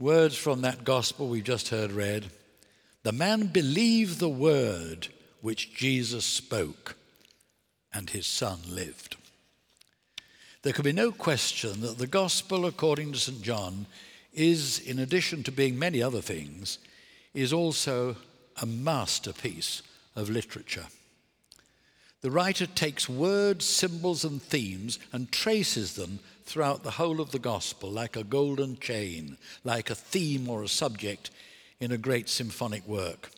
Words from that gospel we've just heard read The man believed the word which Jesus spoke, and his son lived. There can be no question that the gospel, according to St. John, is, in addition to being many other things, is also a masterpiece of literature. The writer takes words, symbols, and themes and traces them throughout the whole of the gospel like a golden chain, like a theme or a subject in a great symphonic work.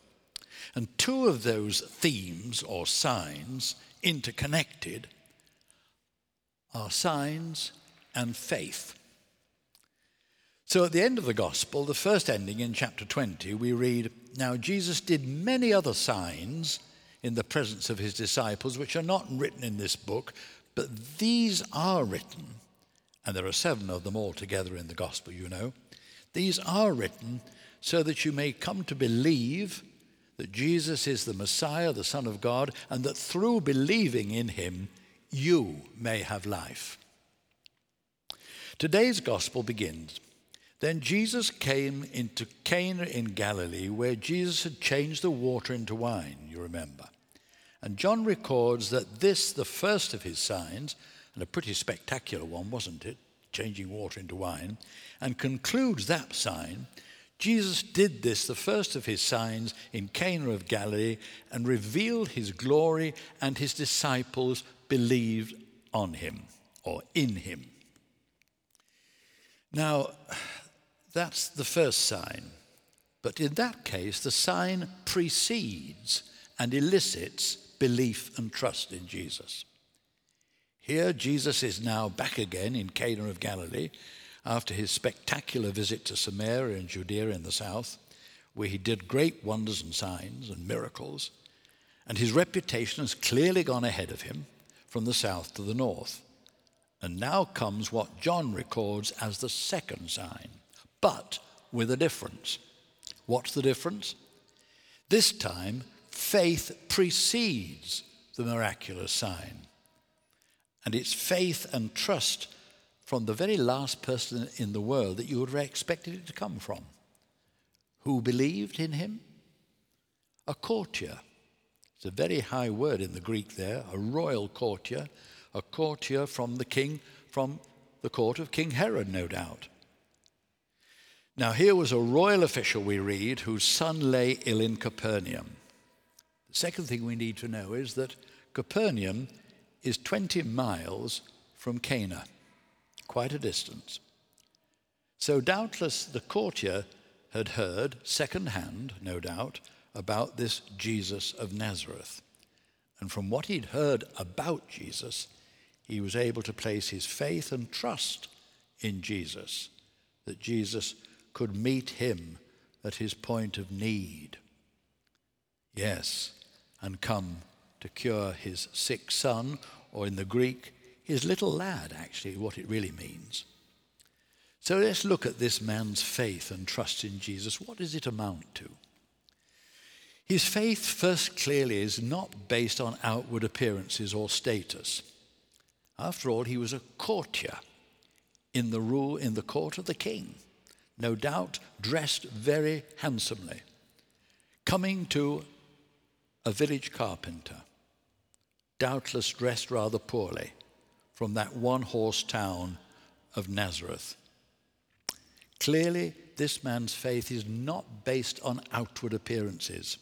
And two of those themes or signs, interconnected, are signs and faith. So at the end of the gospel, the first ending in chapter 20, we read Now Jesus did many other signs in the presence of his disciples, which are not written in this book, but these are written, and there are seven of them altogether in the gospel, you know. These are written so that you may come to believe that Jesus is the Messiah, the Son of God, and that through believing in him, you may have life. Today's gospel begins. Then Jesus came into Cana in Galilee, where Jesus had changed the water into wine, you remember. And John records that this, the first of his signs, and a pretty spectacular one, wasn't it? Changing water into wine, and concludes that sign. Jesus did this, the first of his signs, in Cana of Galilee, and revealed his glory, and his disciples believed on him or in him. Now, that's the first sign. But in that case, the sign precedes and elicits belief and trust in Jesus. Here, Jesus is now back again in Cana of Galilee after his spectacular visit to Samaria and Judea in the south, where he did great wonders and signs and miracles. And his reputation has clearly gone ahead of him from the south to the north. And now comes what John records as the second sign, but with a difference. What's the difference? This time, faith precedes the miraculous sign. And it's faith and trust from the very last person in the world that you would have expected it to come from. Who believed in him? A courtier it's a very high word in the Greek there, a royal courtier, a courtier from the king, from the court of King Herod, no doubt. Now, here was a royal official, we read, whose son lay ill in Capernaum. The second thing we need to know is that Capernaum is 20 miles from Cana, quite a distance. So, doubtless, the courtier had heard, second hand, no doubt, about this Jesus of Nazareth. And from what he'd heard about Jesus, he was able to place his faith and trust in Jesus, that Jesus could meet him at his point of need. Yes, and come to cure his sick son, or in the Greek, his little lad, actually, what it really means. So let's look at this man's faith and trust in Jesus. What does it amount to? His faith, first clearly, is not based on outward appearances or status. After all, he was a courtier in the rule in the court of the king, no doubt dressed very handsomely, coming to a village carpenter, doubtless dressed rather poorly, from that one horse town of Nazareth. Clearly, this man's faith is not based on outward appearances.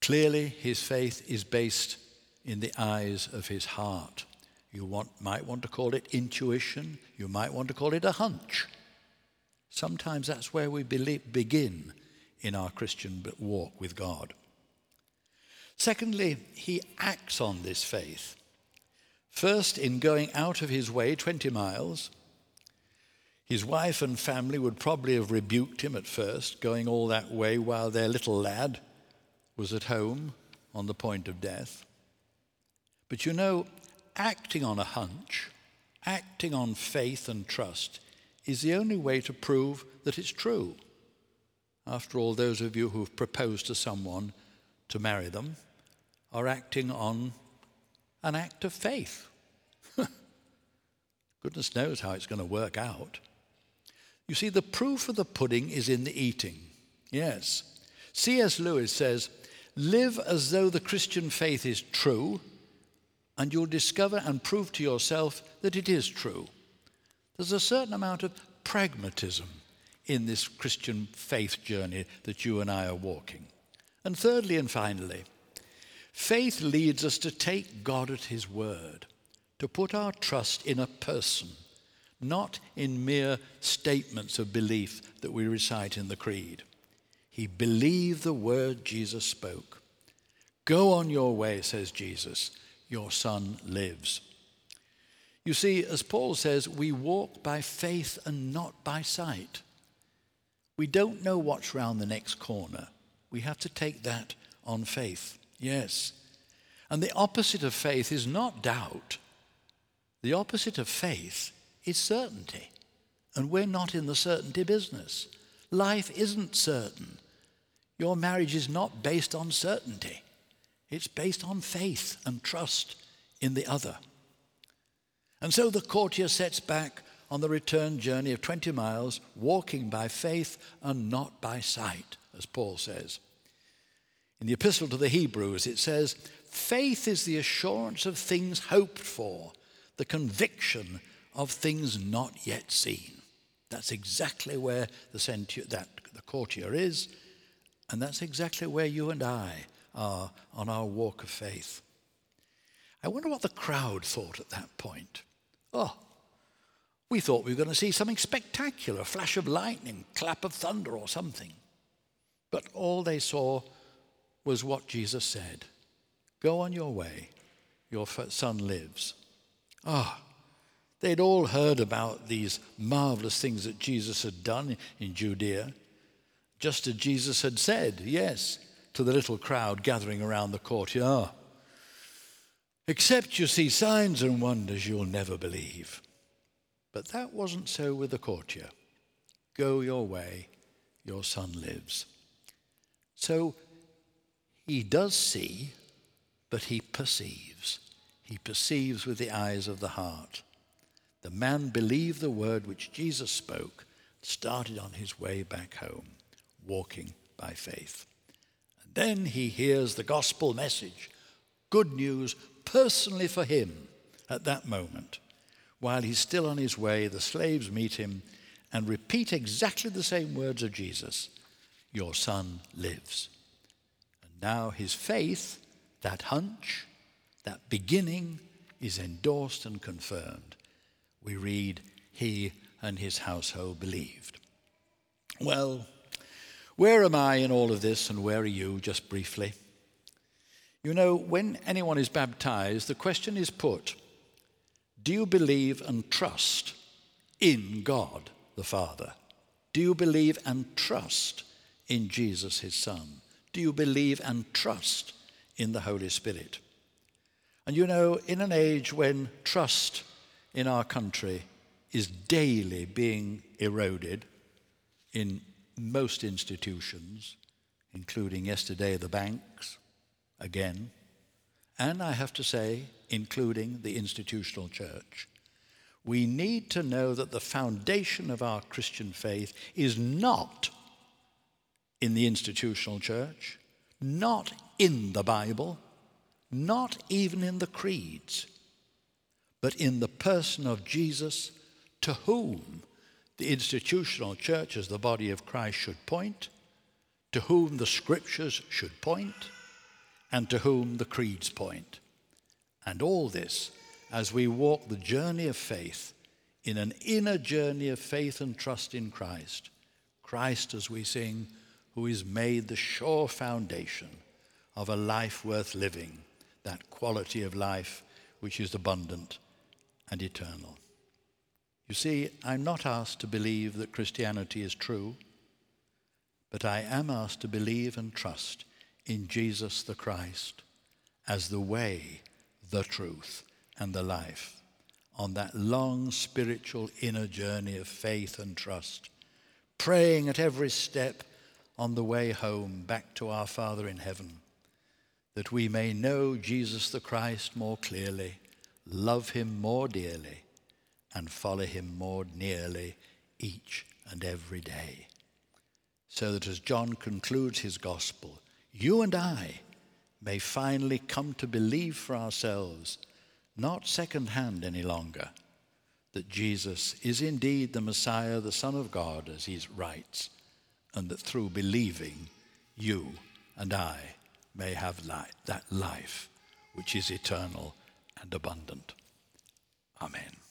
Clearly, his faith is based in the eyes of his heart. You want, might want to call it intuition, you might want to call it a hunch. Sometimes that's where we believe, begin in our Christian walk with God. Secondly, he acts on this faith. First, in going out of his way 20 miles, his wife and family would probably have rebuked him at first, going all that way while their little lad was at home on the point of death. But you know, acting on a hunch, acting on faith and trust, is the only way to prove that it's true. After all, those of you who've proposed to someone to marry them are acting on an act of faith. Goodness knows how it's going to work out. You see, the proof of the pudding is in the eating. Yes. C.S. Lewis says, Live as though the Christian faith is true, and you'll discover and prove to yourself that it is true. There's a certain amount of pragmatism in this Christian faith journey that you and I are walking. And thirdly and finally, faith leads us to take God at His word, to put our trust in a person, not in mere statements of belief that we recite in the Creed. He believed the word Jesus spoke. Go on your way, says Jesus, your son lives. You see, as Paul says, we walk by faith and not by sight. We don't know what's round the next corner. We have to take that on faith. Yes. And the opposite of faith is not doubt. The opposite of faith is certainty. And we're not in the certainty business. Life isn't certain. Your marriage is not based on certainty, it's based on faith and trust in the other. And so the courtier sets back on the return journey of 20 miles, walking by faith and not by sight, as Paul says. In the Epistle to the Hebrews, it says, Faith is the assurance of things hoped for, the conviction of things not yet seen. That's exactly where the, centu- that, the courtier is, and that's exactly where you and I are on our walk of faith. I wonder what the crowd thought at that point. Oh, we thought we were going to see something spectacular, a flash of lightning, clap of thunder, or something. But all they saw was what Jesus said Go on your way, your son lives. Ah, they'd all heard about these marvelous things that Jesus had done in Judea just as Jesus had said, yes, to the little crowd gathering around the courtyard. Except you see signs and wonders, you'll never believe. But that wasn't so with the courtier. Go your way, your son lives. So he does see, but he perceives. He perceives with the eyes of the heart. The man believed the word which Jesus spoke, started on his way back home walking by faith. And then he hears the gospel message, good news personally for him at that moment. While he's still on his way, the slaves meet him and repeat exactly the same words of Jesus Your son lives. And now his faith, that hunch, that beginning, is endorsed and confirmed. We read, He and his household believed. Well, where am I in all of this and where are you, just briefly? You know, when anyone is baptized, the question is put Do you believe and trust in God the Father? Do you believe and trust in Jesus, his Son? Do you believe and trust in the Holy Spirit? And you know, in an age when trust in our country is daily being eroded in most institutions, including yesterday the banks, again, and I have to say, including the institutional church, we need to know that the foundation of our Christian faith is not in the institutional church, not in the Bible, not even in the creeds, but in the person of Jesus to whom the institutional church as the body of Christ should point, to whom the scriptures should point, and to whom the creeds point. And all this as we walk the journey of faith in an inner journey of faith and trust in Christ. Christ, as we sing, who is made the sure foundation of a life worth living, that quality of life which is abundant and eternal. You see, I'm not asked to believe that Christianity is true, but I am asked to believe and trust in Jesus the Christ as the way, the truth, and the life on that long spiritual inner journey of faith and trust, praying at every step on the way home back to our Father in heaven, that we may know Jesus the Christ more clearly, love him more dearly, and follow him more nearly each and every day. So that as John concludes his gospel, you and I may finally come to believe for ourselves, not secondhand any longer, that Jesus is indeed the Messiah, the Son of God, as he writes, and that through believing, you and I may have life, that life which is eternal and abundant. Amen.